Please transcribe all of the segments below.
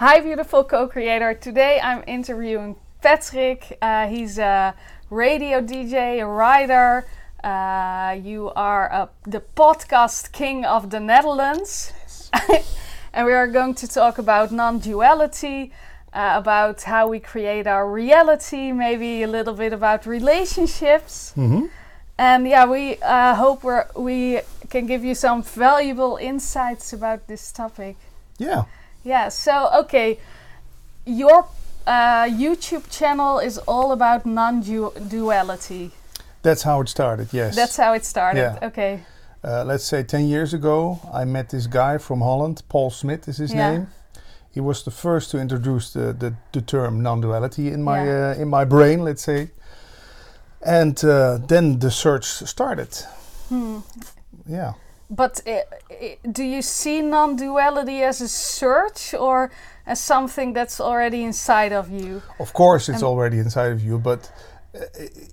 Hi, beautiful co creator. Today I'm interviewing Patrick. Uh, he's a radio DJ, a writer. Uh, you are uh, the podcast king of the Netherlands. and we are going to talk about non duality, uh, about how we create our reality, maybe a little bit about relationships. Mm-hmm. And yeah, we uh, hope we we can give you some valuable insights about this topic. Yeah. Yeah, so okay, your uh, YouTube channel is all about non duality. That's how it started, yes. That's how it started. Yeah. Okay. uh, let's say 10 years ago, I met this guy from Holland, Paul Smith is his Yeah. name. He was the first to introduce the, the, the term non duality in, my Yeah. uh, in my brain, let's say. And uh, then the search started. Hmm. Yeah. But uh, uh, do you see non duality as a search or as something that's already inside of you? Of course, it's And- already inside of you, but uh,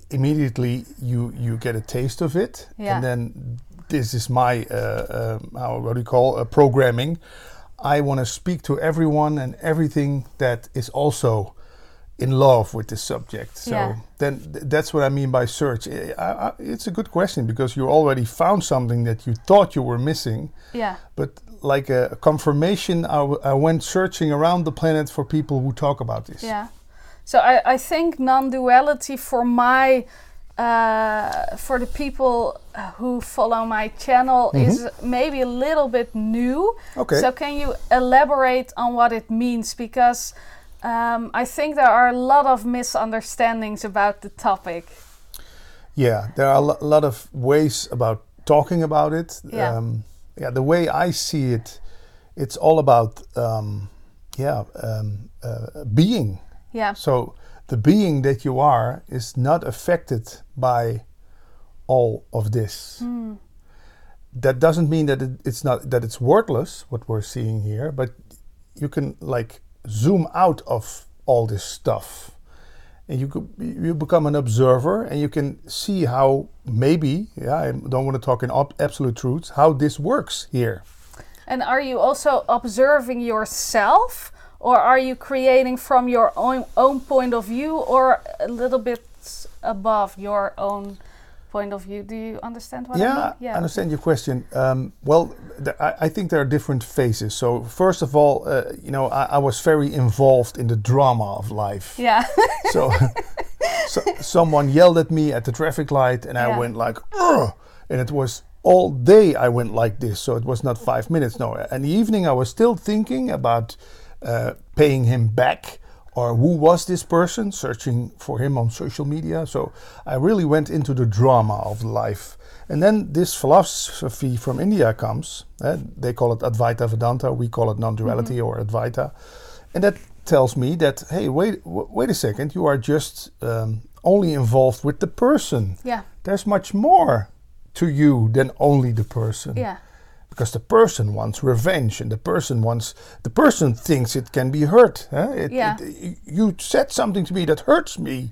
immediately you you get a taste of it, Yeah. and then this is my uh, um, how what do you call uh, programming. I want to speak to everyone and everything that is also in love with this subject. So Yeah. then th- that's what I mean by search. I, I, it's a good question because you already found something that you thought you were missing, Yeah. but like a confirmation, I, w- I went searching around the planet for people who talk about this. Yeah. So I, I think non-duality for my uh, for the people who follow my channel is maybe a little bit new. Okay. So can you elaborate on what it means? Because um, I think there are a lot of misunderstandings about the topic. Yeah, there are a lot of ways about talking about it. Yeah. Um, yeah, the way I see it, it's all about um, yeah um, uh, being. Yeah. So the being that you are is not affected by all of this. Hmm. That doesn't mean that it, it's not that it's worthless what we're seeing here, but you can like zoom out of all this stuff. And you could, you become an observer and you can see how maybe yeah I don't want to talk in absolute truths how this works here. And are you also observing yourself, or are you creating from your own own point of view, or a little bit above your own point of view? Do you understand what I yeah, mean? I understand your question. Um, well, th- I, I think there are different phases. So first of all, uh, you know, I, I was very involved in the drama of life. Yeah. So, so someone yelled at me at the traffic light, and I Yeah. went like, Ugh! and it was all day I went like this. So it was not five minutes. No, in the evening I was still thinking about uh, paying him back. Or who was this person? Searching for him on social media. So I really went into the drama of life. And then this philosophy from India comes. eh, they call it Advaita Vedanta. We call it non-duality or Advaita. And that tells me that hey, wait, w- wait a second. You are just um, only involved with the person. yeah. There's much more to you than only the person. Yeah. Because the person wants revenge, and the person wants the person thinks it can be hurt. eh? It- Yeah. it- you said something to me that hurts me,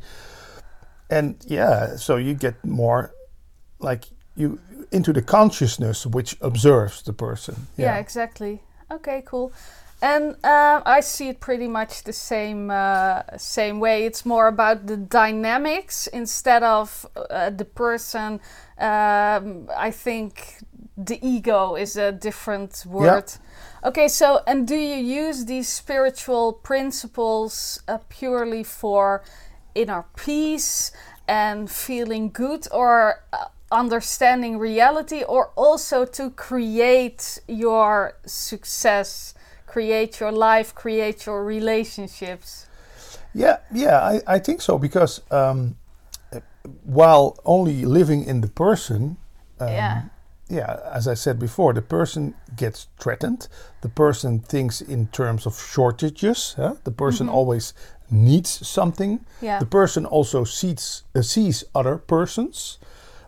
and yeah, so you get more like you into the consciousness which observes the person. Yeah, exactly. Okay, cool. And um, I see it pretty much the same uh, same way. It's more about the dynamics instead of uh, the person. Um, I think the ego is a different word. Okay, so and do you use these spiritual principles uh, purely for inner peace and feeling good, or uh, understanding reality, or also to create your success, create your life, create your relationships? Yeah, yeah, I, I think so because um, while only living in the person, um, Yeah. Yeah, as I said before, the person gets threatened. The person thinks in terms of shortages. Huh? The person always needs something. Yeah. The person also sees uh, sees other persons.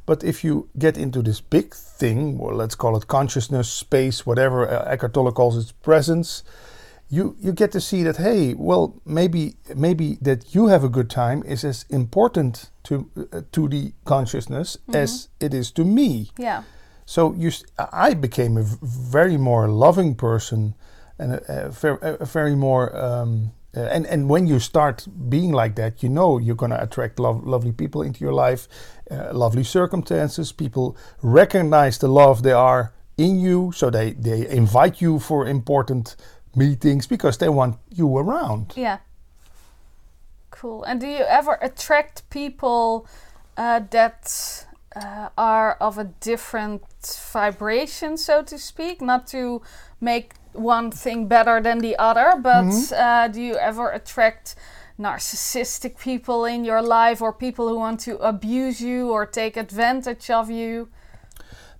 But if you get into this big thing, well, let's call it consciousness, space, whatever uh, Eckhart Tolle calls it, presence, you you get to see that hey, well, maybe maybe that you have a good time is as important to uh, to the consciousness as it is to me. Yeah. So you, I became a very more loving person and a, a, a, very more. Um, and and when you start being like that, you know you're going to attract lov- lovely people into your life, uh, lovely circumstances. People recognize the love they are in you, so they they invite you for important meetings because they want you around. Yeah. Cool. And do you ever attract people uh, that uh, are of a different vibration, so to speak? Not to make one thing better than the other, but Mhm. uh, do you ever attract narcissistic people in your life or people who want to abuse you or take advantage of you?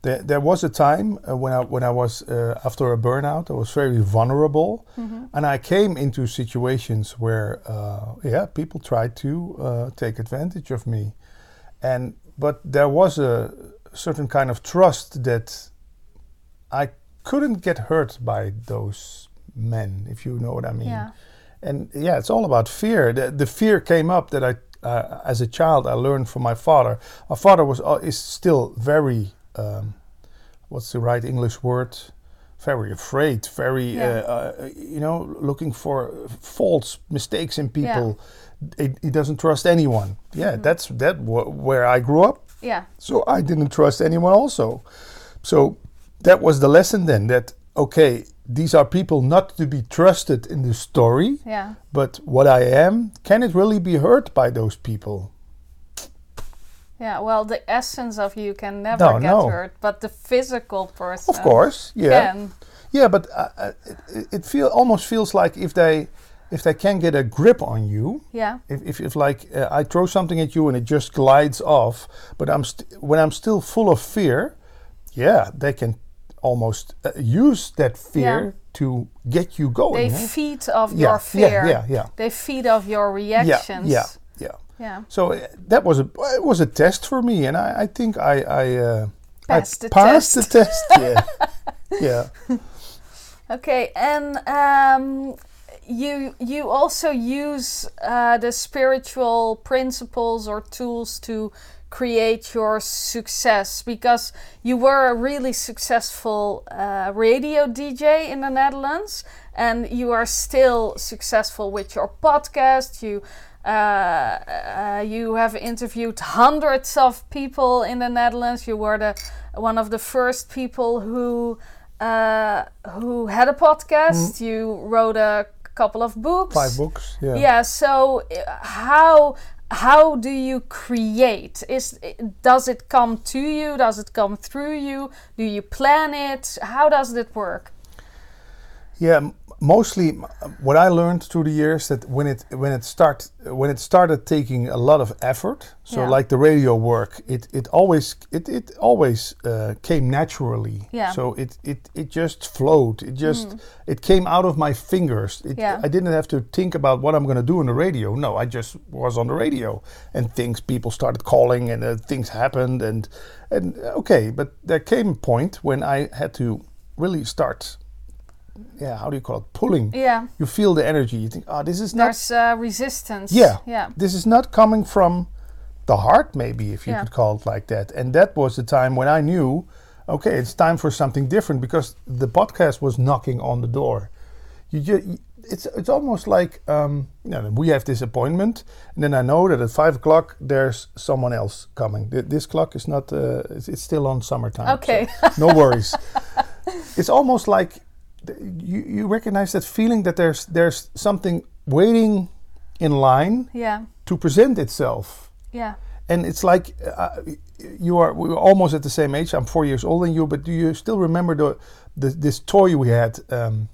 There, there was a time uh, when I when I was uh, after a burnout, I was very vulnerable, and I came into situations where uh, yeah, people tried to uh, take advantage of me, and but there was a certain kind of trust that I couldn't get hurt by those men, if you know what I mean. Yeah. And yeah, it's all about fear. The, the fear came up that I, uh, as a child, I learned from my father. My father was uh, is still very, um, what's the right English word? Very afraid. Very, Yeah. uh, uh, you know, looking for faults, mistakes in people. He, he doesn't trust anyone. Yeah, that's that w- where I grew up. Yeah. So I didn't trust anyone also. So that was the lesson then that okay, these are people not to be trusted in the story, Yeah. but what I am, can it really be hurt by those people? Yeah. Well, the essence of you can never No, get no. hurt, but the physical person Of course, yeah. can. Yeah, but uh, uh, it, it feel almost feels like if they if they can get a grip on you, Yeah. if, if, if like uh, I throw something at you and it just glides off, but I'm st- when I'm still full of fear, yeah, they can almost uh, use that fear Yeah. to get you going. They huh? feed off yeah, your fear. Yeah, yeah, yeah, They feed off your reactions. yeah, yeah, yeah. Yeah. So uh, that was a it was a test for me, and I, I think I I, uh, Passed I the passed test. the test. Yeah, yeah. Okay, and um, you you also use uh, the spiritual principles or tools to create your success because you were a really successful uh, radio DJ in the Netherlands, and you are still successful with your podcast. You uh, uh, you have interviewed hundreds of people in the Netherlands. You were the one of the first people who uh, who had a podcast. You wrote a couple of books. Five books. Yeah. Yeah. So uh, how how do you create? Is does it come to you? Does it come through you? Do you plan it? How does it work? Yeah, mostly what I learned through the years that when it when it start when it started taking a lot of effort, so Yeah. like the radio work, it it always it it always uh, came naturally. Yeah. So it it it just flowed. It just it came out of my fingers. It, Yeah. I didn't have to think about what I'm going to do on the radio. No, I just was on the radio, and things people started calling, and uh, things happened, and and okay, but there came a point when I had to really start. Yeah, how do you call it? Pulling. Yeah. You feel the energy. You think, oh, this is not. There's uh, resistance. Yeah. Yeah. This is not coming from the heart, maybe, if you Yeah. could call it like that. And that was the time when I knew, okay, it's time for something different because the podcast was knocking on the door. You just, it's it's almost like um, you know, we have this appointment, and then I know that at five o'clock there's someone else coming. Th- This clock is not. Uh, it's, it's still on summertime. so Okay. no worries. it's almost like you, you recognize that feeling that there's there's something waiting in line Yeah. to present itself. Yeah. and it's like uh, you are we were almost at the same age. I'm four years older than you but do you still remember the, the this toy we had um,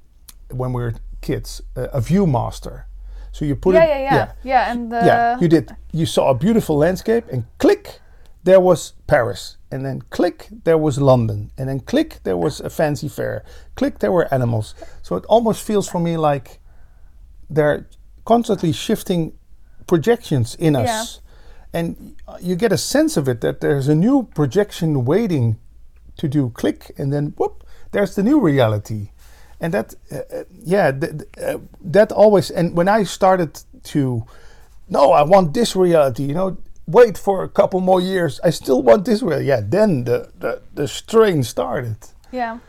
when we were kids uh, a viewmaster? So you put Yeah, it yeah, yeah, yeah, and uh, yeah you did. You saw a beautiful landscape and click there was paris and then click there was london and then click there was a fancy fair. Click there were animals. So it almost feels for me like they're constantly shifting projections in us. And you get a sense of it that there's a new projection waiting to do click and then whoop there's the new reality. And that uh, uh, yeah th- th- uh, that always and when i started to no i want this reality you know wait for a couple more years i still want this reality yeah then the the, the strain started yeah.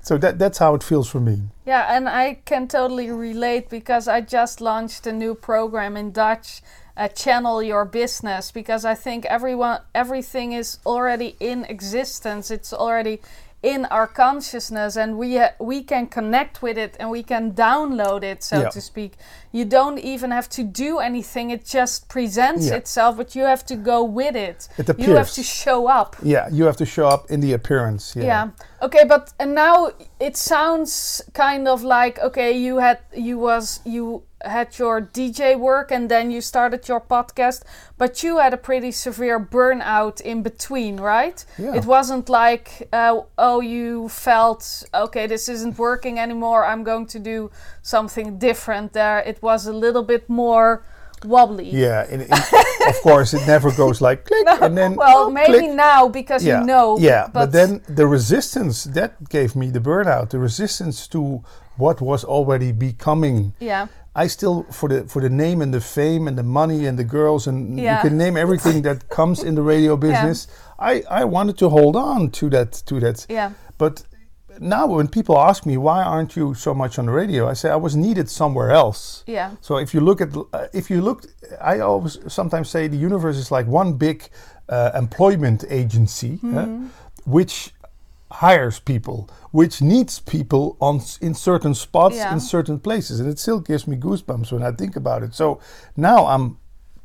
So that that's how it feels for me. Yeah, and I can totally relate because I just launched a new program in Dutch, uh, Channel Your Business, because I think everyone everything is already in existence. It's already in our consciousness and we uh, we can connect with it and we can download it so Yeah. to speak you don't even have to do anything it just presents Yeah. itself but you have to go with it It you have to show up Yeah, you have to show up in the appearance. Yeah. yeah. Okay, but and now it sounds kind of like okay, you had you was you had your DJ work and then you started your podcast, but you had a pretty severe burnout in between, right? Yeah. It wasn't like uh, oh you felt okay, this isn't working anymore. I'm going to do something different there. It was a little bit more wobbly. Yeah, of course it never goes like click and then Well, oh, maybe click. now because yeah, you know. Yeah, but, but then the resistance that gave me the burnout, the resistance to what was already becoming. yeah. I still for the for the name and the fame and the money and the girls and Yeah. you can name everything that comes in the radio business. I I wanted to hold on to that to that. Yeah. But now when people ask me why aren't you so much on the radio, I say I was needed somewhere else. Yeah. So if you look at, uh, if you look, I always sometimes say the universe is like one big uh, employment agency, uh, which hires people, which needs people on in certain spots Yeah. in certain places, and it still gives me goosebumps when I think about it. So now I'm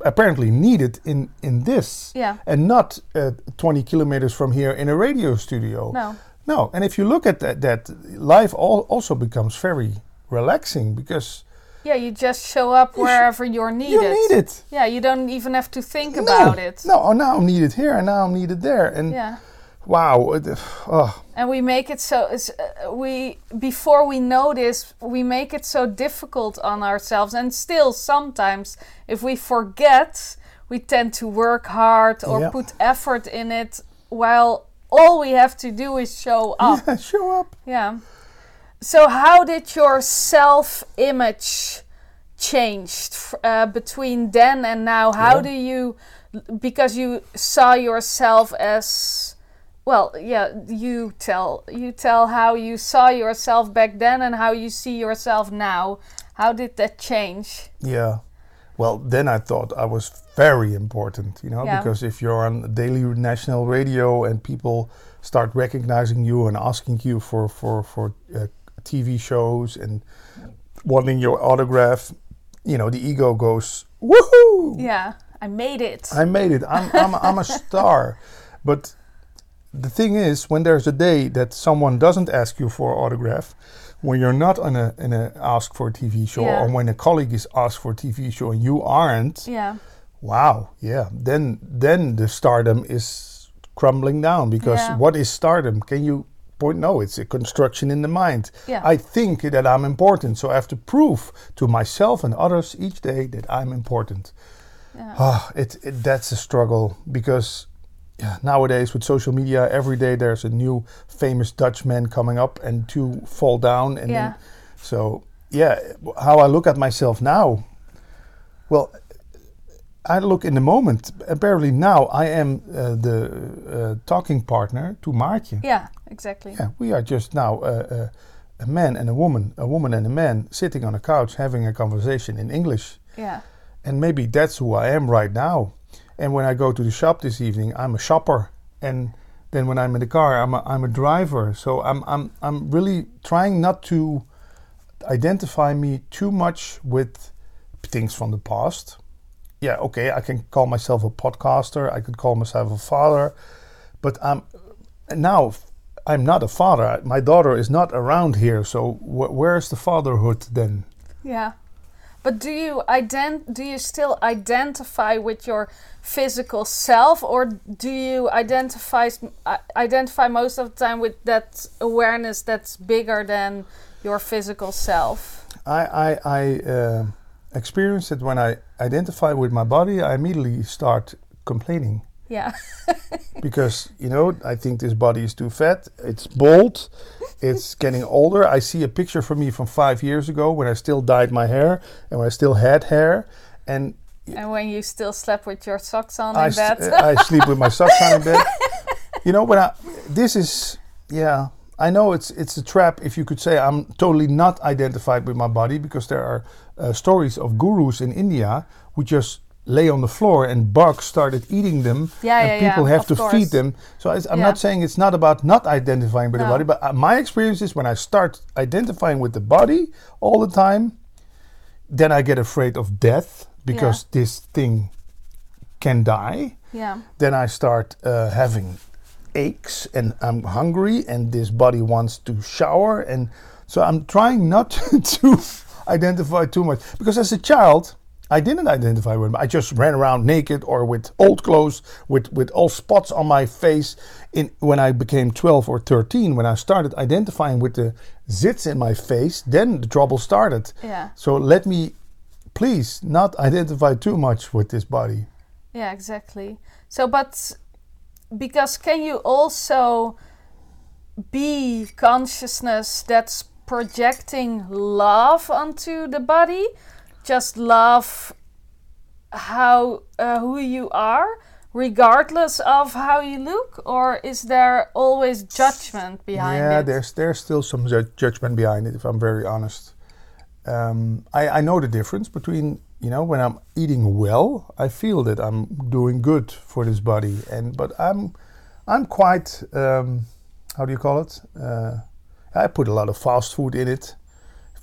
apparently needed in in this, Yeah. and not uh, 20 kilometers from here in a radio studio. No. No, and if you look at that, that life al- also becomes very relaxing because Yeah, you just show up wherever you're needed. you need it. Yeah, you don't even have to think about it. No, oh, now I'm needed here, and now I'm needed there, and Yeah. Wow, oh, And we make it so uh, we before we know this, we make it so difficult on ourselves. And still, sometimes if we forget, we tend to work hard or Yeah. put effort in it, while all we have to do is show up. yeah, show up. Yeah. So, how did your self image changed uh, between then and now? How Yeah. do you, because you saw yourself as, well, yeah, you tell you tell how you saw yourself back then and how you see yourself now. How did that change? Yeah. Well, then I thought I was very important, you know, Yeah. because if you're on daily national radio and people start recognizing you and asking you for for for uh, TV shows and wanting your autograph, you know, the ego goes woohoo! Yeah, I made it. I made it. I'm, I'm, I'm a star. But the thing is, when there's a day that someone doesn't ask you for an autograph, when you're not in a, in a ask for a TV show, Yeah. or when a colleague is asked for a TV show and you aren't, yeah, wow, yeah, then then the stardom is crumbling down because Yeah. what is stardom? Can you point? No, it's a construction in the mind. Yeah. I think that I'm important, so I have to prove to myself and others each day that I'm important. yeah. Ah, it, it that's a struggle because nowadays with social media, every day there's a new famous Dutchman coming up and two fall down, and Yeah. then, so yeah, how I look at myself now, well, I look in the moment. Apparently now I am uh, the uh, talking partner to Maartje. yeah, exactly. Yeah, we are just now uh, uh, a man and a woman, a woman and a man sitting on a couch having a conversation in English. Yeah, And maybe that's who I am right now. And when I go to the shop this evening, I'm a shopper. And then when I'm in the car, I'm a, I'm a driver. So I'm, I'm, I'm really trying not to identify me too much with things from the past. Yeah, okay, I can call myself a podcaster, I could call myself a father, but I'm now I'm not a father. My daughter is not around here, so wh- where's the fatherhood then? Yeah. But do you ident- do you still identify with your physical self or do you identify identify most of the time with that awareness that's bigger than your physical self? I I, I uh, experience it when I identify with my body. I immediately start complaining Yeah. because you know I think this body is too fat. It's bald. It's getting older. I see a picture from me from five years ago when I still dyed my hair and when I still had hair, and and when you still slept with your socks on I, in bed. I sleep with my socks on in bed. You know when I this is yeah I know it's it's a trap if you could say I'm totally not identified with my body because there are uh, stories of gurus in India who just lay on the floor and bugs started eating them Yeah, and yeah, people yeah, have to course. feed them so I, i'm Yeah. not saying it's not about not identifying with the body but uh, my experience is when i start identifying with the body all the time then i get afraid of death because this thing can die Yeah. then I start uh, having aches and I'm hungry and this body wants to shower and so I'm trying not to identify too much because as a child I didn't identify with I just ran around naked or with old clothes with with all spots on my face in when I became 12 or 13 when I started identifying with the zits in my face then the trouble started Yeah. so let me please not identify too much with this body Yeah, exactly. So, but because can you also be consciousness that's projecting love onto the body? Just love how uh, who you are, regardless of how you look, or is there always judgment behind yeah, it? Yeah there's there's still some ju- judgment behind it. If I'm very honest, um, I I know the difference between you know when I'm eating well, I feel that I'm doing good for this body, and but I'm I'm quite um, how do you call it? Uh, I put a lot of fast food in it.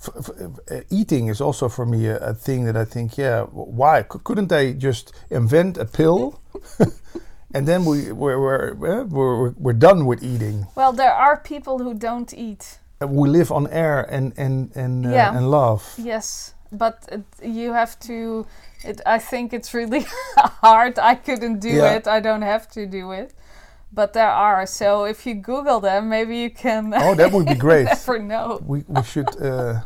F- f- uh, eating is also for me a, a thing that I think, yeah, why C- couldn't they just invent a pill, and then we we're we're, we're, we're, we're done with eating? well, there are people who don't eat. Uh, we live on air and and and, uh, Yeah. and love. Yes, but it, you have to. It, I think it's really hard. I couldn't do Yeah. it. I don't have to do it. But there are. So if you Google them, maybe you can. Oh, that would be great. never know. We we should uh,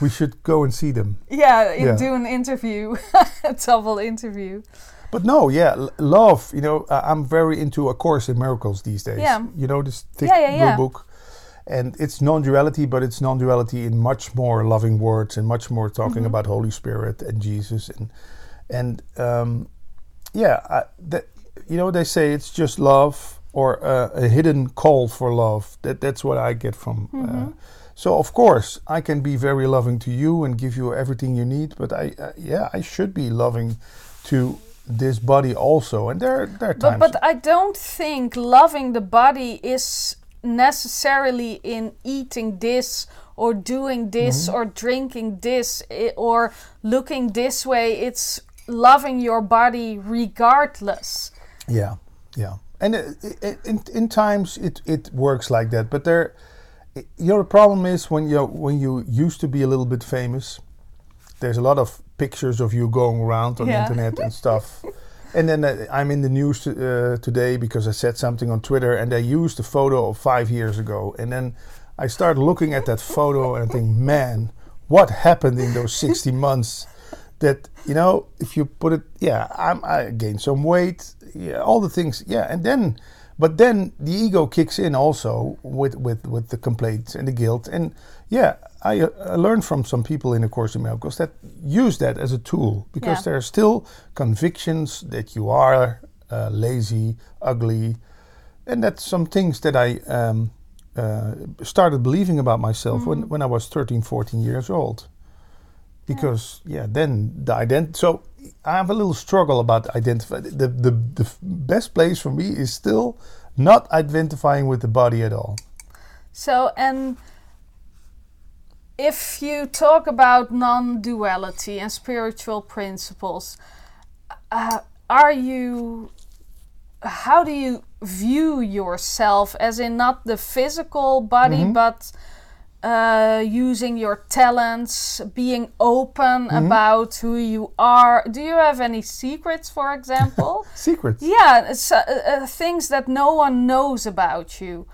we should go and see them. Yeah, Yeah. do an interview, a double interview. But no, yeah, l- love. You know, uh, I'm very into A Course in Miracles these days. Yeah. You know this thick Yeah, yeah, blue book, and it's non-duality, but it's non-duality in much more loving words and much more talking Mm-hmm. about Holy Spirit and Jesus and and um, yeah, I, that you know they say it's just love or uh, a hidden call for love. That that's what I get from. Uh, Mm-hmm. So of course I can be very loving to you and give you everything you need, but I uh, yeah I should be loving to this body also. And there there are But times. but I don't think loving the body is necessarily in eating this or doing this Mm-hmm. or drinking this i- or looking this way. It's loving your body regardless. Yeah, yeah, and uh, in in times it it works like that. But there, i- you know, the problem is when you when you used to be a little bit famous. There's a lot of pictures of you going around on the internet and stuff. And then uh, I'm in the news uh, today because I said something on Twitter, and they used a photo of five years ago. And then I start looking at that photo and I think, man, what happened in those 60 months? That you know, if you put it, yeah, I'm, I gained some weight, yeah, all the things, yeah, and then, but then the ego kicks in also with with with the complaints and the guilt, and yeah, I, uh, I learned from some people in the course of miracles that use that as a tool because Yeah. there are still convictions that you are uh, lazy, ugly, and that's some things that I um, uh, started believing about myself when, when I was 13, 14 years old. Because yeah, then the ident. So I have a little struggle about identify. The, the the best place for me is still not identifying with the body at all. So, and if you talk about non duality and spiritual principles, uh, are you, how do you view yourself as in not the physical body, but uh, using your talents, being open about who you are? Do you have any secrets, for example? Secrets. Yeah, uh, uh, things that no one knows about you.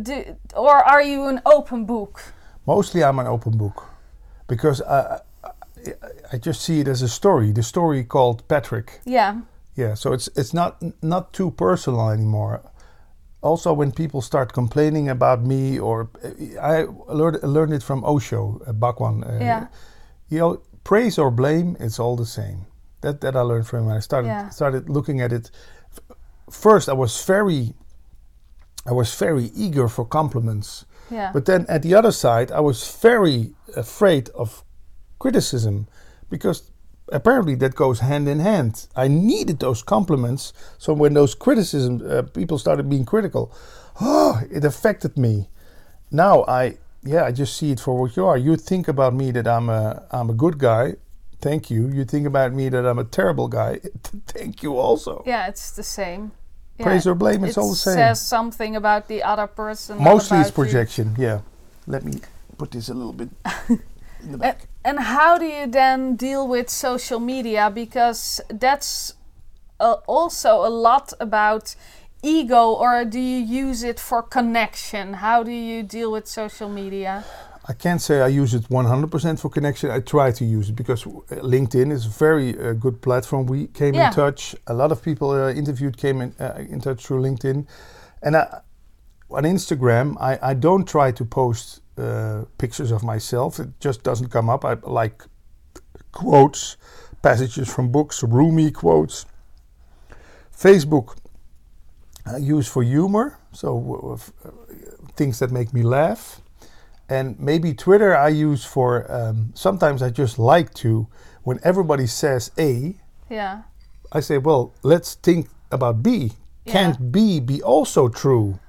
Do, or are you an open book? Mostly, I'm an open book because I, I, I just see it as a story. The story called Patrick. Yeah, Yeah, so it's it's not not too personal anymore. Also, when people start complaining about me, or I learned learned it from Osho, uh, Bhagwan. Uh, Yeah. You know, praise or blame, it's all the same. That that I learned from him. when I started Yeah. started looking at it. First, I was very I was very eager for compliments. Yeah. But then at the other side, I was very afraid of criticism because apparently that goes hand in hand. I needed those compliments. So when those criticisms, uh, people started being critical, oh, it affected me. Now I, yeah, I just see it for what you are. You think about me that I'm a, I'm a good guy. Thank you. You think about me that I'm a terrible guy. Thank you also. yeah, it's the same. Yeah, Praise or blame, it's it all the same. It says something about the other person. Mostly it's about you. projection. Yeah. Let me put this a little bit in the A- back. And how do you then deal with social media? Because that's uh, also a lot about ego, or do you use it for connection? How do you deal with social media? I can't say I use it 100% for connection. I try to use it because uh, LinkedIn is a very uh, good platform. We came Yeah. in touch. A lot of people uh, interviewed came in, uh, in touch through LinkedIn. And I, on Instagram, I, I don't try to post uh, pictures of myself. It just doesn't come up. I like quotes, passages from books, Rumi quotes. Facebook, I use for humor, so uh, uh, things that make me laugh. And maybe Twitter I use for um, sometimes I just like to, when everybody says A, Yeah. I say, well, let's think about B. Can't B be also true?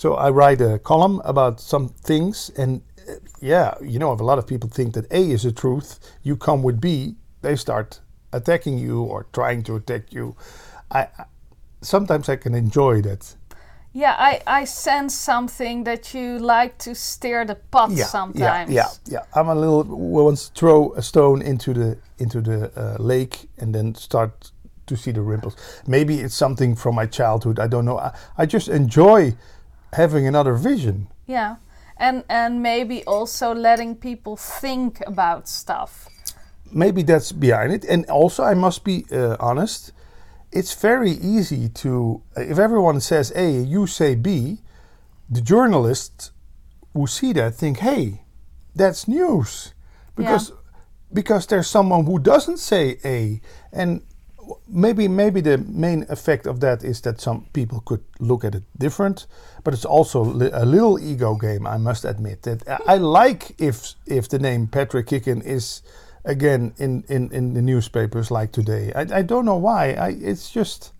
So I write a column about some things, and uh, yeah, you know, if a lot of people think that A is the truth, you come with B, they start attacking you or trying to attack you. I I- sometimes I can enjoy that. Yeah, I, I sense something that you like to stir the pot sometimes. Yeah, yeah, yeah. I'm a little once throw a stone into the into the uh, lake and then start to see the ripples. Maybe it's something from my childhood. I don't know. I, I just enjoy having another vision. Yeah. And and maybe also letting people think about stuff. Maybe that's behind it. And also, I must be uh, honest. It's very easy to if everyone says A, you say B. The journalists who see that think, "Hey, that's news," because because there's someone who doesn't say A, and maybe maybe the main effect of that is that some people could look at it different, but it's also li- a little ego game. I must admit that I I like if if the name Patrick Kicken is again in in in the newspapers like today. I I don't know why. I it's just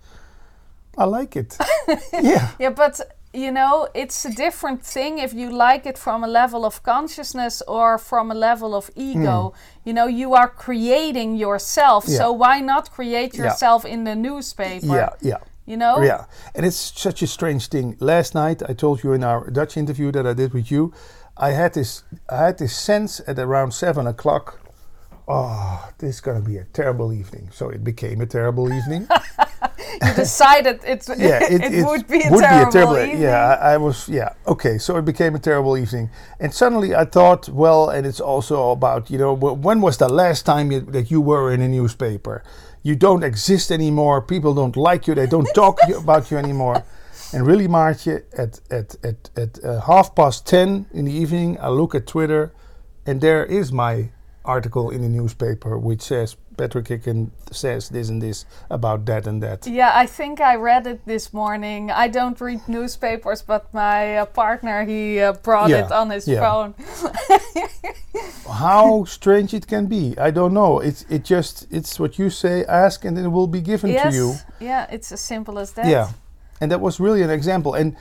I like it. yeah. Yeah, but you know, it's a different thing if you like it from a level of consciousness or from a level of ego. Hmm. You know, you are creating yourself. Yeah. So why not create Yeah. yourself in the newspaper? Yeah, yeah. You know? Yeah, and it's such a strange thing. Last night, I told you in our Dutch interview that I did with you, I had this, I had this sense at around seven o'clock. Oh, this is gonna be a terrible evening. So it became a terrible evening. You decided it, yeah, it, it, would be a terrible evening. Yeah, I, I was. Yeah, okay. So it became a terrible evening, and suddenly I thought, well, and it's also about you know when was the last time you, that you were in a newspaper? You don't exist anymore. People don't like you. They don't talk you- about you anymore. And really, Maartje, at at at at uh, half past ten in the evening, I look at Twitter, and there is my article in the newspaper which says Patrick Kicken says this and this about that and that. Yeah, I think I read it this morning. I don't read newspapers, but my uh, partner he uh, brought Yeah, it on his yeah. phone. how strange it can be i don't know it's it just it's what you say ask and it will be given yes, to you yeah, it's as simple as that. yeah and that was really an example and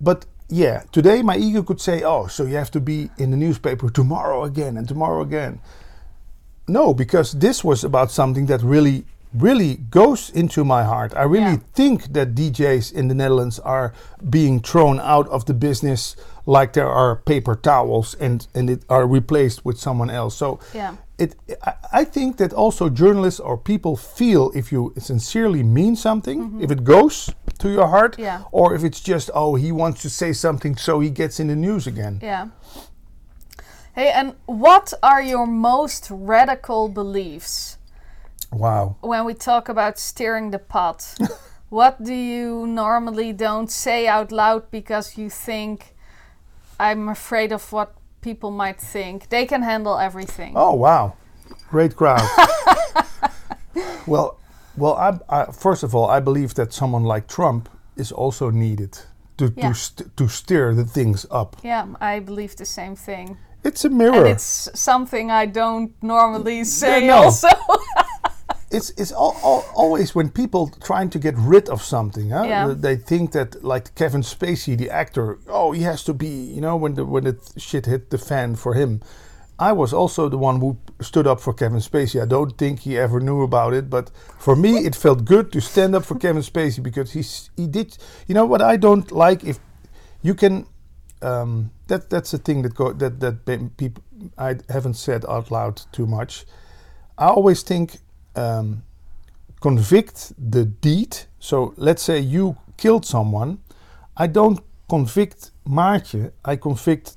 but yeah today my ego could say oh so you have to be in the newspaper tomorrow again and tomorrow again no because this was about something that really really goes into my heart i really Yeah. think that djs in the netherlands are being thrown out of the business like there are paper towels and and it are replaced with someone else so Yeah. it I, I think that also journalists or people feel if you sincerely mean something mm-hmm. if it goes to your heart. Yeah. or if it's just oh he wants to say something so he gets in the news again Yeah. Hey, and what are your most radical beliefs wow when we talk about steering the pot? what do you normally don't say out loud because you think I'm afraid of what people might think? They can handle everything. oh wow great crowd well well I, I, first of all i believe that someone like trump is also needed to Yeah. to, st- to stir the things up. Yeah, I believe the same thing. It's a mirror. And it's something I don't normally say no. also. it's it's al- al- always when people trying to get rid of something, huh? Yeah. They think that like Kevin Spacey, the actor, oh, he has to be, you know, when the when the shit hit the fan for him. I was also the one who stood up for Kevin Spacey. I don't think he ever knew about it, but for me, it felt good to stand up for Kevin Spacey because he's he did. You know what I don't like if you can. Um, that that's the thing that go that that people I haven't said out loud too much. I always think um, convict the deed. So let's say you killed someone. I don't convict Maartje. I convict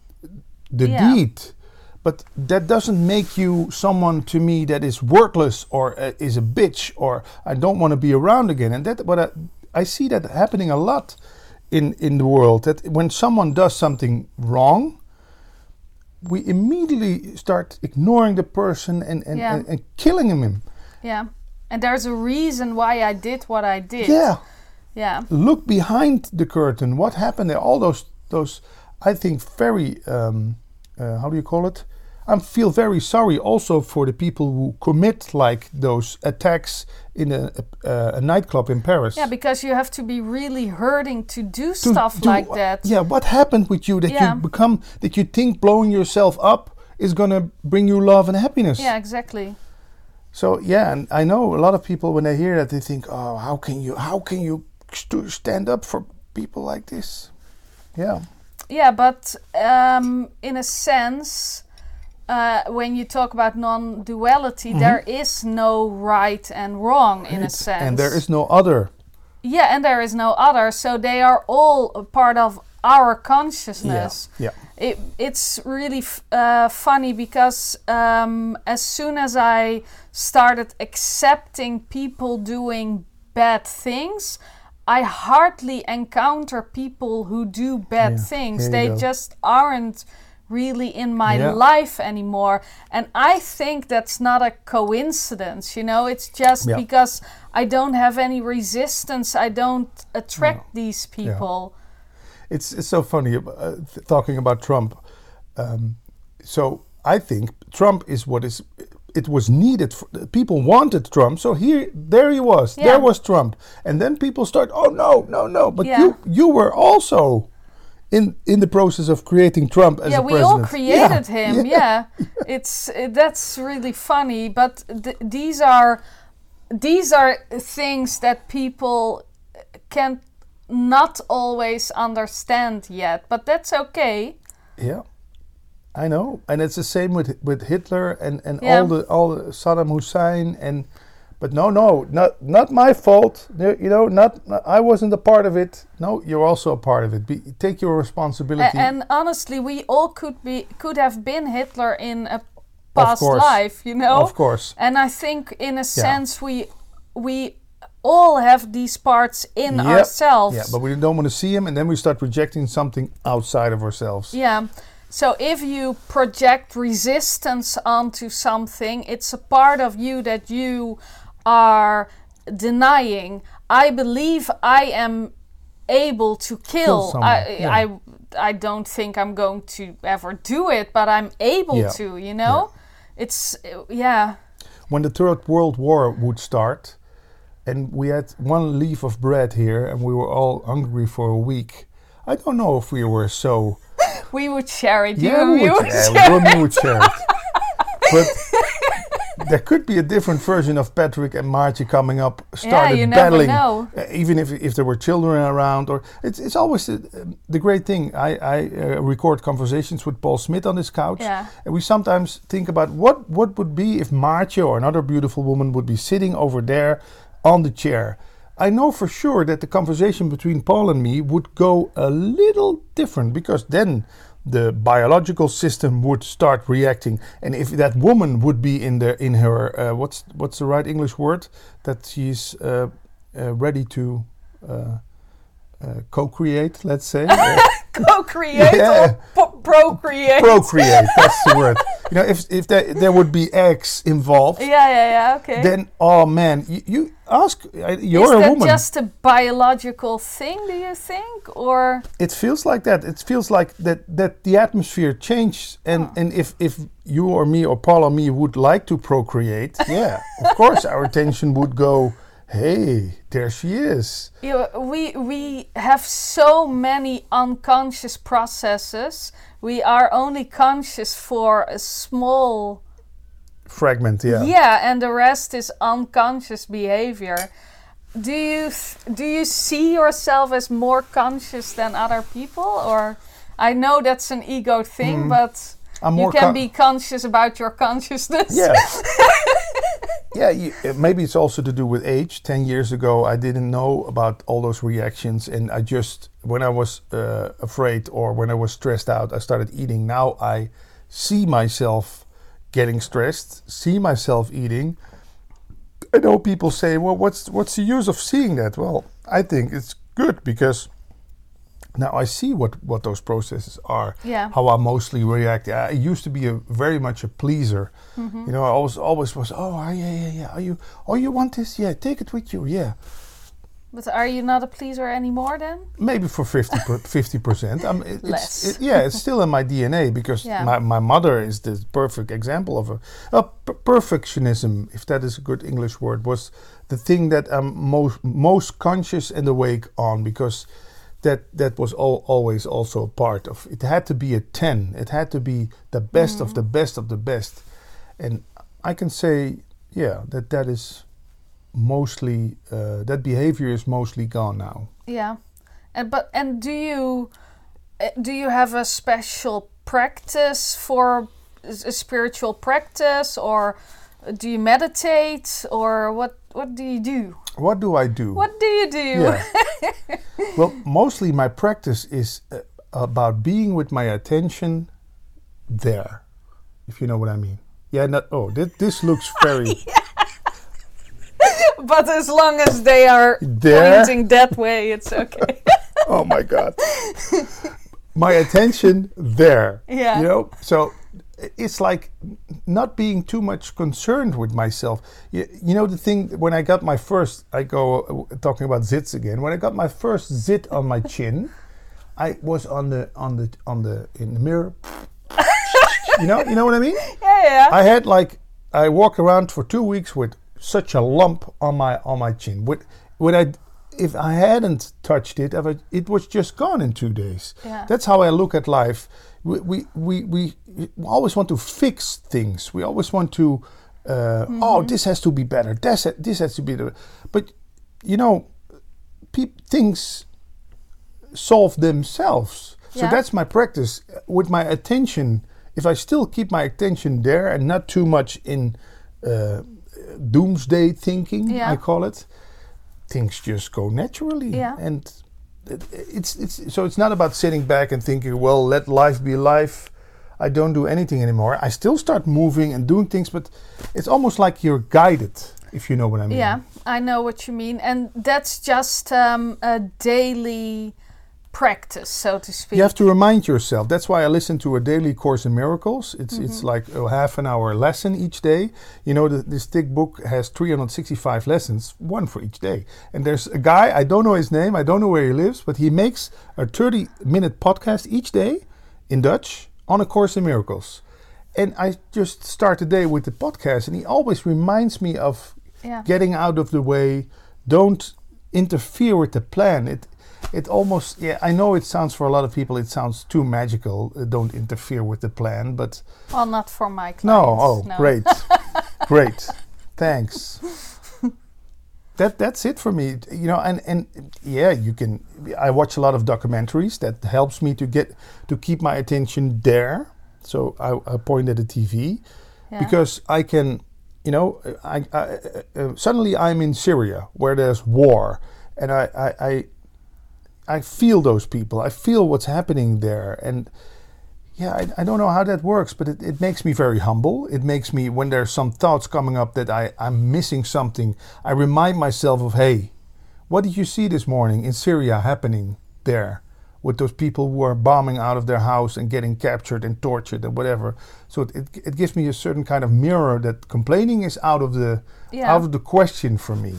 the Yeah. deed. But that doesn't make you someone to me that is worthless or uh, is a bitch or I don't want to be around again. And that, but I, I see that happening a lot in in the world. That when someone does something wrong, we immediately start ignoring the person and and, Yeah. and, and killing him. yeah. And there's a reason why I did what I did. Yeah, Yeah. look behind the curtain. What happened there? All those those I think very um, uh, how do you call it? I feel very sorry also for the people who commit like those attacks in a, a, a nightclub in Paris. Yeah, because you have to be really hurting to do To stuff do- like that. Yeah, what happened with you that Yeah. you become that you think blowing yourself up is gonna bring you love and happiness? Yeah, exactly. So yeah, and I know a lot of people when they hear that they think, "Oh, how can you? How can you st- stand up for people like this?" Yeah, Yeah, but um, in a sense, uh, when you talk about non-duality, there is no right and wrong in a sense. and there is no other. yeah, and there is no other. So they are all a part of our consciousness. Yeah, It, it's really uh, funny because um, as soon as I started accepting people doing bad things, I hardly encounter people who do bad Yeah, things. here you They just aren't really in my Yeah. life anymore. And I think that's not a coincidence, you know? It's just Yeah. because I don't have any resistance, I don't attract these people. it's it's so funny uh, th- talking about Trump. Um, so I think Trump is what is. It was needed. For, people wanted Trump, so here, there he was. Yeah. There was Trump, and then people start. Oh no, no, no! But Yeah. you, you were also in in the process of creating Trump as yeah, a we president. all created Yeah, him. Yeah, it's uh, that's really funny. But th- these are these are things that people can not always understand yet. But that's okay. Yeah, I know, and it's the same with with Hitler and and Yeah. all the all the Saddam Hussein and. But no, no, not not my fault. You know, not I wasn't a part of it. No, you're also a part of it. Be, take your A- responsibility. and honestly, we all could be could have been Hitler in a past life. You know. Of course, And I think, in a sense, we we all have these parts in Yep. ourselves. yeah, but we don't want to see him, and then we start rejecting something outside of ourselves. Yeah. So if you project resistance onto something, it's a part of you that you are denying. I believe I am able to kill. someone, I, yeah. I I don't think I'm going to ever do it, but I'm able Yeah. to. You know, it's uh, yeah. When the Third World War would start, and we had one leaf of bread here, and we were all hungry for a week. I don't know if we were so. We would share it. Yeah, you, we you would, would yeah, share share it. But there could be a different version of Patrick and Maartje coming up, started never battling, uh, even if if there were children around. Or it's it's always the, the great thing. I I uh, record conversations with Paul Smith on his couch, Yeah. and we sometimes think about what what would be if Maartje or another beautiful woman would be sitting over there on the chair. I know for sure that the conversation between Paul and me would go a little different because then the biological system would start reacting, and if that woman would be in the in her uh, what's what's the right English word that she's uh, uh, ready to uh, uh, co-create, let's say. Co-create Yeah. or po- procreate. procreate. That's the word. you know, if if there, there would be eggs involved, yeah, yeah, yeah. Okay. then oh man, you, you ask. uh, You're Is a that woman. just a biological thing? Do you think, or it feels like that. It feels like that that the atmosphere changed, and and if if you or me or Paul or me would like to procreate, yeah, of course our attention would go. Hey, there she is. you know, we we have so many unconscious processes. We are only conscious for a small Fragment, yeah. yeah, and the rest is unconscious behavior. Do you do you see yourself as more conscious than other people, or I know that's an ego thing, but Hmm. I'm you can be conscious about your consciousness. Yeah. yeah, you, maybe it's also to do with age. 10 years ago, I didn't know about all those reactions. And I just, when I was uh, afraid or when I was stressed out, I started eating. Now I see myself getting stressed, see myself eating. I know people say, well, what's, what's the use of seeing that? Well, I think it's good because now I see what, what those processes are Yeah. how I mostly react. I used to be a very much a pleaser. Mm-hmm. You know, I always always was. Oh, ah, yeah, yeah, yeah. Are you? Oh, you want this? Yeah, take it with you. Yeah, But are you not a pleaser anymore then? maybe for 50 percent. I'm it, Less. It's, it, yeah, it's still in my DNA because Yeah. my, my mother is the perfect example of a, a per- perfectionism, if that is a good English word, was the thing that I'm most most conscious and awake on because. That, that was all, always also a part of it had to be a 10 it had to be the best of the best of the best. And i can say yeah that that is mostly uh, that behavior is mostly gone now. Yeah, and but and do you uh, do you have a special practice for a spiritual practice, or do you meditate, or what what do you do? what do i do What do you do? yeah well mostly my practice is uh, about being with my attention there if you know what i mean yeah not oh this, this looks very but as long as they are There? pointing that way, it's okay. oh my god my attention there Yeah. you know so it's like not being too much concerned with myself you, you know the thing when i got my first i go uh, talking about zits again when i got my first zit on my chin i was on the on the on the in the mirror you know you know what i mean yeah, yeah. I had like I walked around for two weeks with such a lump on my on my chin. With when I if I hadn't touched it, I, it was just gone in two days. Yeah. That's how I look at life. We we, we we always want to fix things. We always want to. Uh, Oh, this has to be better. This ha- this has to be the. But you know, peop, things solve themselves. So that's my practice with my attention. If I still keep my attention there and not too much in uh, doomsday thinking, Yeah. I call it, things just go naturally. Yeah. And it's it's so it's not about sitting back and thinking, well, let life be life. I don't do anything anymore. I still start moving and doing things, but it's almost like you're guided, if you know what I mean. Yeah, I know what you mean, and that's just um, a daily practice, so to speak. You have to remind yourself. That's why I listen to a daily course in miracles. It's it's mm-hmm. like a half an hour lesson each day. You know, the, this thick book has 365 lessons, one for each day. And there's a guy I don't know his name. I don't know where he lives, but he makes a 30 minute podcast each day in Dutch on a course in miracles. And I just start the day with the podcast, and he always reminds me of Yeah. getting out of the way. Don't interfere with the plan. It it almost yeah. I know it sounds for a lot of people it sounds too magical. Uh, don't interfere with the plan, but Well, not for my clients. no. Oh, no. great, great. Thanks. That that's it for me. You know, and and yeah, you can. I watch a lot of documentaries. That helps me to get to keep my attention there. So I, I point at the TV Yeah. because I can, you know, I, I uh, uh, suddenly I'm in Syria where there's war, and I, I I I feel those people. I feel what's happening there, and yeah, I, I don't know how that works, but it, it makes me very humble. It makes me when there's some thoughts coming up that I I'm missing something. I remind myself of hey, what did you see this morning in Syria happening there? with those people who are bombing out of their house and getting captured and tortured and whatever. So it, it, it gives me a certain kind of mirror that complaining is out of the Yeah. out of the question for me.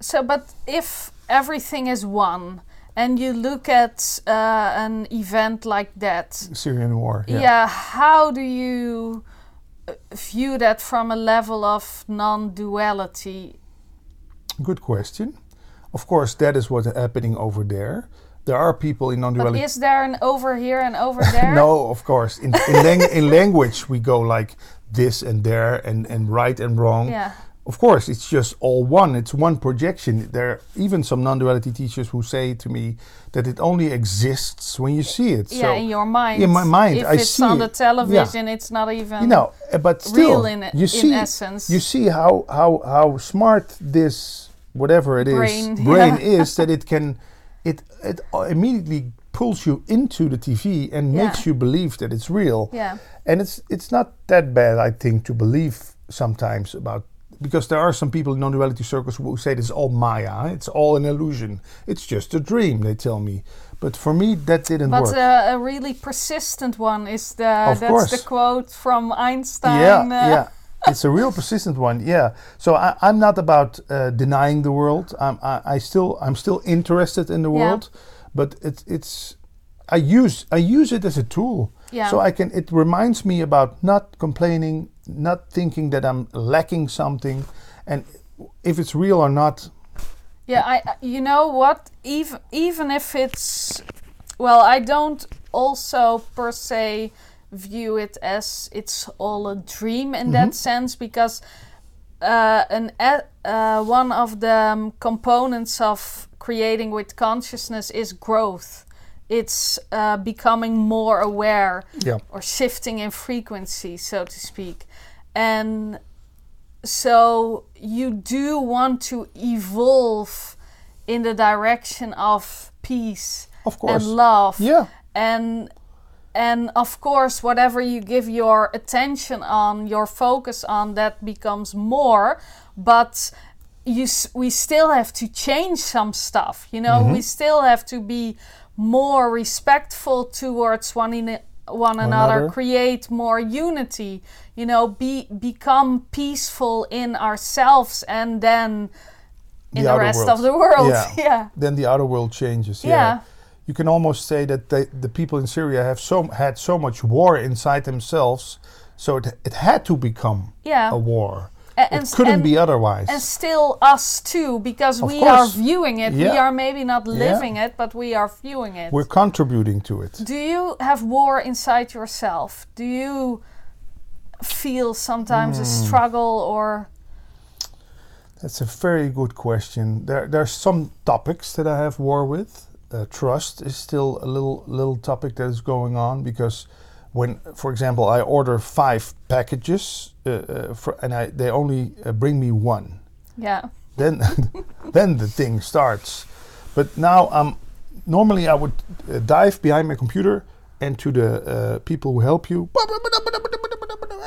So, but if everything is one, and you look at uh, an event like that, Syrian war. yeah. how do you uh, view that from a level of non-duality? Good question. Of course, that is what's happening over there. There are people in non-duality. But is there an over here and over there? No, of course. In in, lang- in language, we go like this and there and, and right and wrong. Yeah. Of course, it's just all one. It's one projection. There are even some non-duality teachers who say to me that it only exists when you see it. Yeah, in your mind. in my mind, If I it's see on the television, it's not even. you know, uh, but still, real in- you in essence. you see how how how smart this whatever it is Brain, brain yeah. is that it can it it immediately pulls you into the TV and Yeah. makes you believe that it's real. Yeah. And it's it's not that bad, I think, to believe sometimes about because there are some people in non-duality circles who say this is all Maya, it's all an illusion, it's just a dream. They tell me, but for me that didn't But work. uh, a really persistent one is the Of that's course. the quote from Einstein. yeah, uh, yeah. It's a real persistent one. Yeah. So I, I'm not about uh, denying the world. I'm, I, I still, I'm still interested in the Yeah. world, but it's, it's, I use, I use it as a tool. Yeah. So I can. It reminds me about not complaining, not thinking that I'm lacking something, and if it's real or not. Yeah, I you know what? Even even if it's well, I don't also per se view it as it's all a dream in that sense because uh, an e- uh, one of the um, components of creating with consciousness is growth. It's uh, becoming more aware Yeah. or shifting in frequency, so to speak. And so you do want to evolve in the direction of peace Of and love. Yeah. And and of course whatever you give your attention on, your focus on that becomes more, but you s- we still have to change some stuff, you know? Mm-hmm. We still have to be more respectful towards one in one another, another. create more unity, you know, be become peaceful in ourselves and then in the, rest world. of the world. Yeah. yeah. Then the outer world changes. Yeah. Yeah. You can almost say that they, the people in Syria have so had so much war inside themselves, so it, it had to become Yeah. a war. A- it and couldn't and- be otherwise. and still us too because Of we course. are viewing it we are maybe not Yeah. living it but we are viewing it We're contributing to it. do you have war inside yourself do you feel sometimes Hmm. a struggle or That's a very good question. There, there are some topics that I have war with. Uh, trust is still a little little topic that is going on because when, for example, I order five packages uh, uh, for, and I, they only uh, bring me one, yeah then then the thing starts. But now I'm normally I would uh, dive behind my computer and to the uh, people who help you.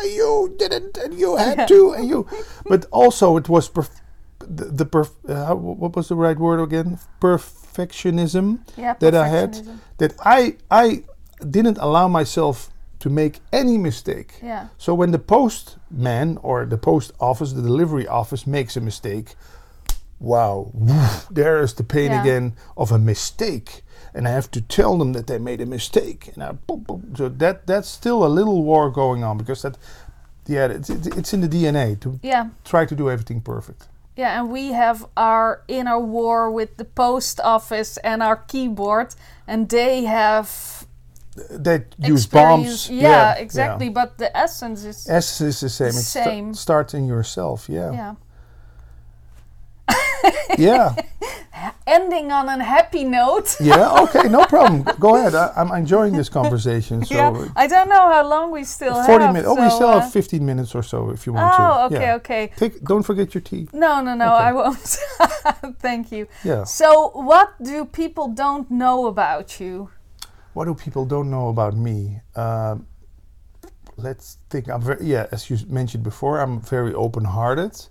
You didn't, and you had to, and you. But also, it was perf- the, the perf- uh, what was the right word again? Perfectionism yeah that I had. That I I didn't allow myself to make any mistake. yeah So when the postman or the post office, the delivery office makes a mistake, wow, there is the pain Yeah. again of a mistake. And I have to tell them that they made a mistake. And I. So that that's still a little war going on because that, yeah, it's, it's it's in the DNA to yeah try to do everything perfect. yeah and we have our inner war with the post office and our keyboard and they have They use bombs. yeah, exactly but the essence is Essence is the same. It sta- Same. starts in yourself. Yeah. yeah Yeah. ending on a happy note yeah. Okay. No problem. Go ahead. I, I'm enjoying this conversation. So. yeah, I don't know how long we still 40 have. minutes. Oh, we still uh, have 15 minutes or so if you want to. Oh, okay, Yeah. okay. Take, don't forget your tea. No, no, no, Okay. I won't. Thank you. Yeah. So, what do people don't know about you? What do people don't know about me? Um, let's think. I'm very yeah, as you mentioned before, I'm very open-hearted.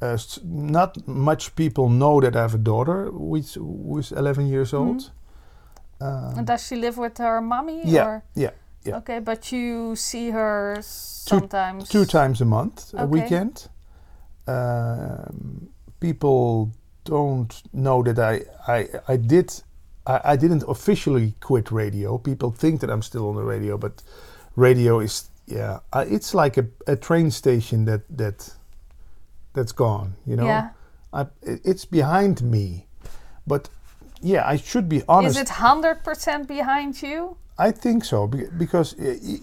Uh, not much people know that I have a daughter, which who's 11 years Mm-hmm. old. Uh, And does she live with her mommy? yeah, Or? yeah, yeah. Okay, but you see her sometimes. two times a month, a weekend. Um, people don't know that I I, I did I, I didn't officially quit radio. People think that I'm still on the radio, but radio is yeah I, it's like a, a train station that that that's gone. You know, Yeah. I, it- it's behind me, but yeah, I should be honest. Is it hundred percent behind you? I think so because uh, I-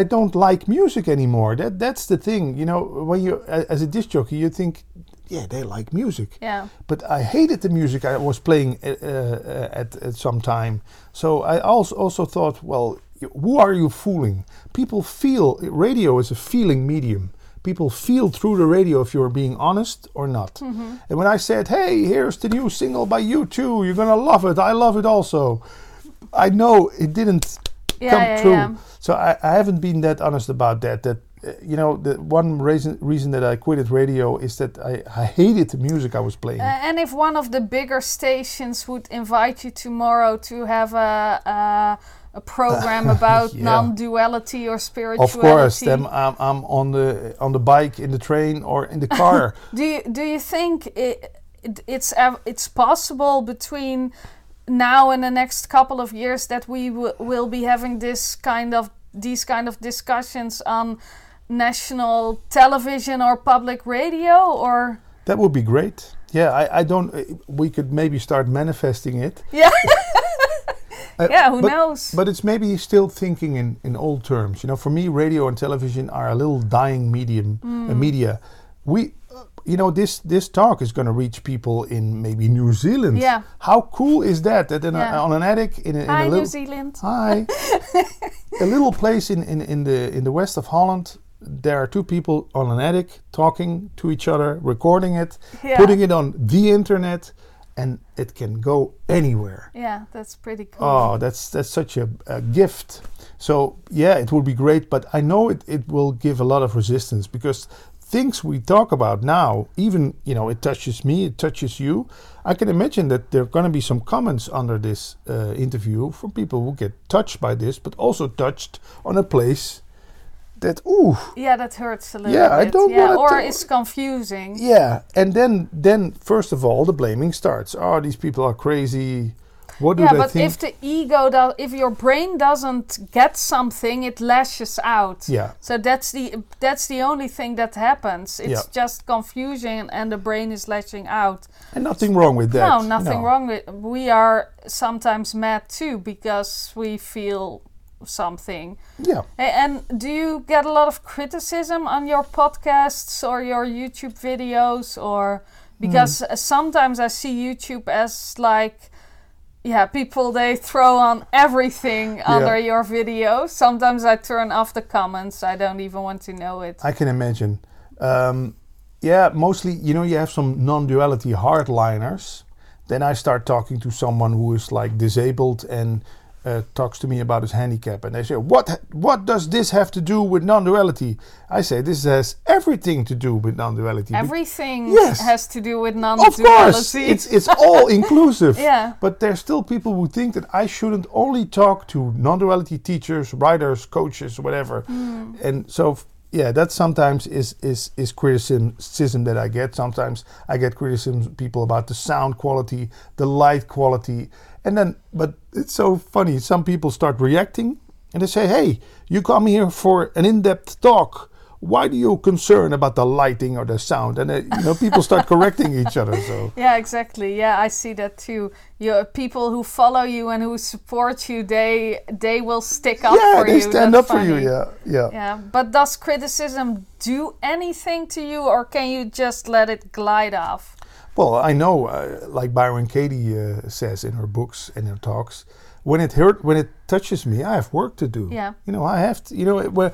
I don't like music anymore. That that's the thing. You know, when you as a disc jockey, you think, yeah, they like music. Yeah. But I hated the music I was playing uh, uh, at at some time. So I also also thought, well, who are you fooling? People feel radio is a feeling medium. People feel through the radio if you're being honest or not. And when I said, "Hey, here's the new single by U2. You're gonna love it. I love it also," I know it didn't Yeah, come yeah, true. yeah. So I, I haven't been that honest about that. That you know, the one reason reason that I quitted radio is that I, I hated the music I was playing. Uh, and if one of the bigger stations would invite you tomorrow to have a a, a program about Yeah. non-duality or spirituality, of course, then I'm, I'm on the on the bike, in the train, or in the car. do you do you think it, it, it's it's possible between now and the next couple of years that we will be having this kind of these kind of discussions on national television or public radio or that would be great. Yeah, I, I don't. uh, We could maybe start manifesting it. yeah Uh, yeah who but- knows But it's maybe still thinking in, in old terms. You know, for me, radio and television are a little dying medium, Mm. uh, media. We, uh, you know, this this talk is going to reach people in maybe New Zealand. Yeah. How cool is that? That in a, on an attic in a, in hi a new zealand hi, a little place in, in, in the in the west of Holland. There are two people on an attic talking to each other, recording it, Yeah. putting it on the internet, and it can go anywhere. yeah that's pretty cool Oh, that's that's such a, a gift. So yeah, it would be great, but I know it, it will give a lot of resistance because things we talk about now, even you know, it touches me, it touches you. I can imagine that there are going to be some comments under this uh, interview from people who get touched by this, but also touched on a place that ooh, Yeah, that hurts a little Yeah, I bit. don't yeah, or it's confusing. yeah. And then then first of all, the blaming starts. Oh, these people are crazy. What do you think? yeah, but think? if the ego does, if your brain doesn't get something, it lashes out. yeah. So that's the that's the only thing that happens. It's Yeah. just confusion, and the brain is lashing out. And nothing wrong with that. no, nothing no. wrong with. We are sometimes mad too because we feel something. Yeah. And do you get a lot of criticism on your podcasts or your YouTube videos or because uh, sometimes I see YouTube as like yeah, people they throw on everything under your video. Sometimes I turn off the comments. I don't even want to know it. I can imagine. Um, yeah, mostly, you know, you have some non duality hardliners. Then I start talking to someone who is like disabled and uh, talks to me about his handicap. And they say, what, what does this have to do with non duality? I say, this has everything to do with non duality. Everything Yes. has to do with non-duality. Of course, it's, it's all inclusive. Yeah. But there's still people who think that I shouldn't only talk to non-duality teachers, writers, coaches, whatever. Hmm. And so, yeah, that sometimes is is is criticism that I get. Sometimes I get criticism people about the sound quality, the light quality, and then. But it's so funny. Some people start reacting, and they say, "Hey, you come here for an in-depth talk." Why do you concern about the lighting or the sound? And uh, you know, people start correcting each other. So Yeah, exactly. Yeah, I see that too. You people who follow you and who support you, they they will stick up yeah, for they you. stand That's up for you. Yeah, yeah. Yeah, but does criticism do anything to you, or can you just let it glide off? Well, I know, uh, like Byron Katie uh, says in her books and her talks, when it hurt, when it touches me, I have work to do. Yeah. You know, I have to. You know, it- where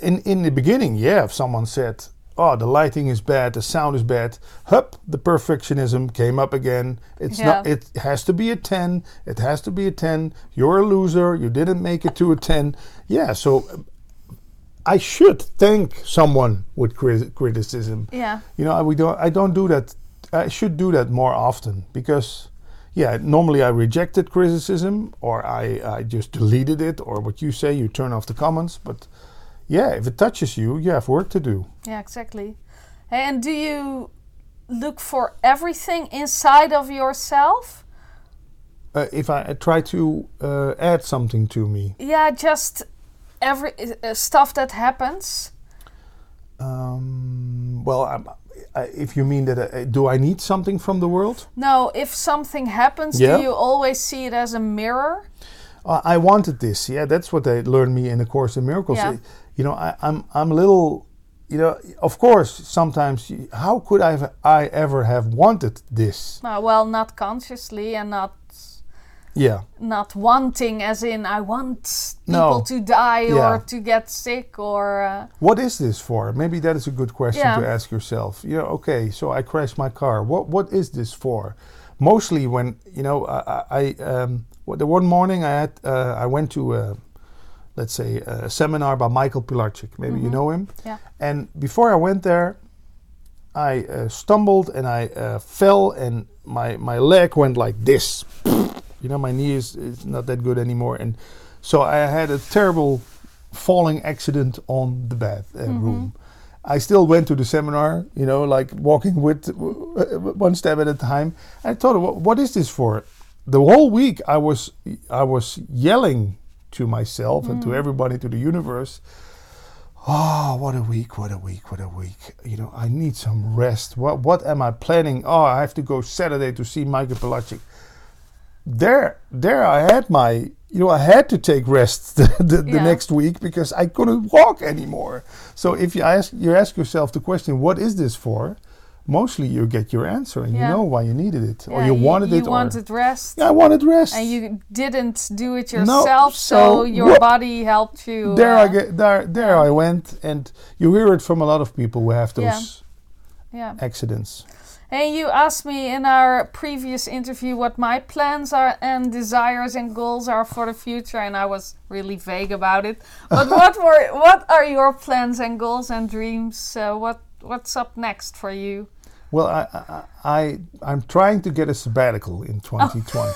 in in the beginning, yeah, if someone said, "Oh, the lighting is bad, the sound is bad," hup, the perfectionism came up again. It's not. Yeah. It has to be a ten. It has to be a ten. You're a loser. You didn't make it to a ten. Yeah. So. I should thank someone with cri- criticism Yeah, you know, I- we don't. I don't do that. I should do that more often because, yeah, normally I rejected criticism or I, I just deleted it or what you say, you turn off the comments. But yeah, if it touches you, you have work to do. Yeah, exactly. And do you look for everything inside of yourself? Uh, if I, try to uh, add something to me, Yeah, just every uh, stuff that happens. um, well, I'm, if you mean that, uh, do I need something from the world? No, if something happens, Yeah. do you always see it as a mirror? Uh, I wanted this. Yeah, that's what they learned me in the Course in Miracles. Yeah. Uh, You know, I, I'm I'm a little. You know, of course, sometimes you- how could I have, I ever have wanted this? Uh, well, not consciously and not Yeah, not wanting, as in I want people No. to die Yeah. or to get sick or. Uh, what is this for? Maybe that is a good question Yeah. to ask yourself. You know, okay, so I crashed my car. What what is this for? Mostly when you know, I, I um, the one morning I had uh, I went to. Uh, Let's say a seminar by Michael Pilarczyk. Maybe you know him. yeah. And before I went there, I uh, stumbled and I uh, fell, and my my leg went like this. You know, my knee is, is not that good anymore, and so I had a terrible falling accident on the bed uh, room. I still went to the seminar, you know, like walking with one step at a time. I thought, "What- is this for? The whole week I was I was yelling to myself and to everybody, to the universe. Oh, what a week! What a week! What a week! You know, I need some rest. What What am I planning? Oh, I have to go Saturday to see Michael Pilarczyk. There, there, I had my. You know, I had to take rest the, the, the Yeah. next week because I couldn't walk anymore. So if you ask, you ask yourself the question, "What is this for?" Mostly, you get your answer, and Yeah. you know why you needed it, or yeah, you wanted you it, or wanted rest. Yeah, I wanted rest. And you didn't do it No, yourself, so, so your body helped you. there uh, I get there there I went and you hear it from a lot of people who have those Yeah. accidents. And you asked me in our previous interview what my plans are and desires and goals are for the future, and I was really vague about it. But what were what are your plans and goals and dreams? Uh, what what's up next for you? Well, I, I, I I'm trying to get a sabbatical in 2020.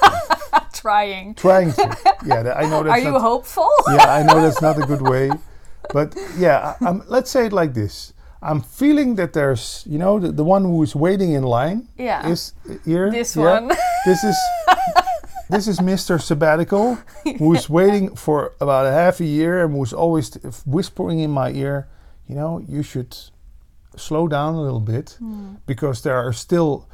Trying. trying to. Yeah, I know that's Are you not, hopeful? yeah, I know that's not a good way, but yeah, I, I'm, let's say it like this. I'm feeling that there's, you know, the, the one who is waiting in line Yeah. is here. This yeah. one. This is this is Mr. Sabbatical, who's waiting for about a half a year and who's always t- whispering in my ear, you know, you should slow down a little bit because there are still.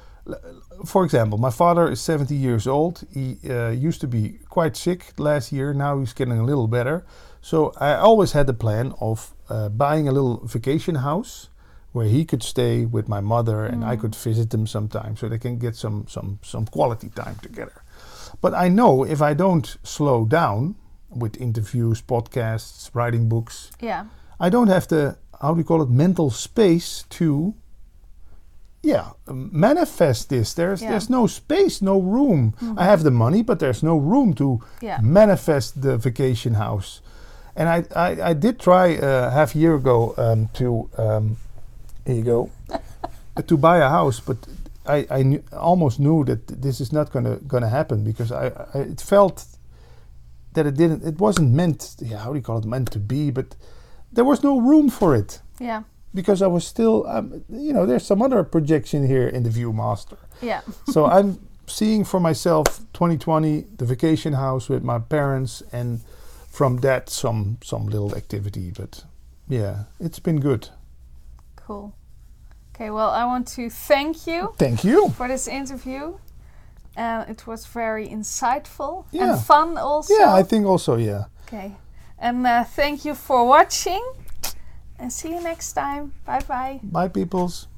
For example, my father is 70 years old. He uh, used to be quite sick last year. Now he's getting a little better. So I always had the plan of uh, buying a little vacation house where he could stay with my mother and I mm. could visit them sometime so they can get some some some quality time together. But I know if I don't slow down with interviews, podcasts, writing books, Yeah. I don't have the how do you call it mental space to yeah um, manifest this there's Yeah. there's no space no room mm. i have the money but there's no room to Yeah. manifest the vacation house and i i, I did try uh, half year ago um, to um, here you go to buy a house but i i knew, almost knew that this is not gonna gonna happen because i, I it felt that it didn't it wasn't meant yeah how do you call it meant to be but there was no room for it Yeah. because I was still, um, you know, there's some other projection here in the Viewmaster. Yeah. so I'm seeing for myself 2020 the vacation house with my parents, and from that some some little activity. But yeah, it's been good. Cool. Okay. Well, I want to thank you Thank you. for this interview. And it was very insightful Yeah. and fun also. Yeah, I think also yeah. Okay. And uh, thank you for watching. And see you next time. Bye bye. Bye, peoples.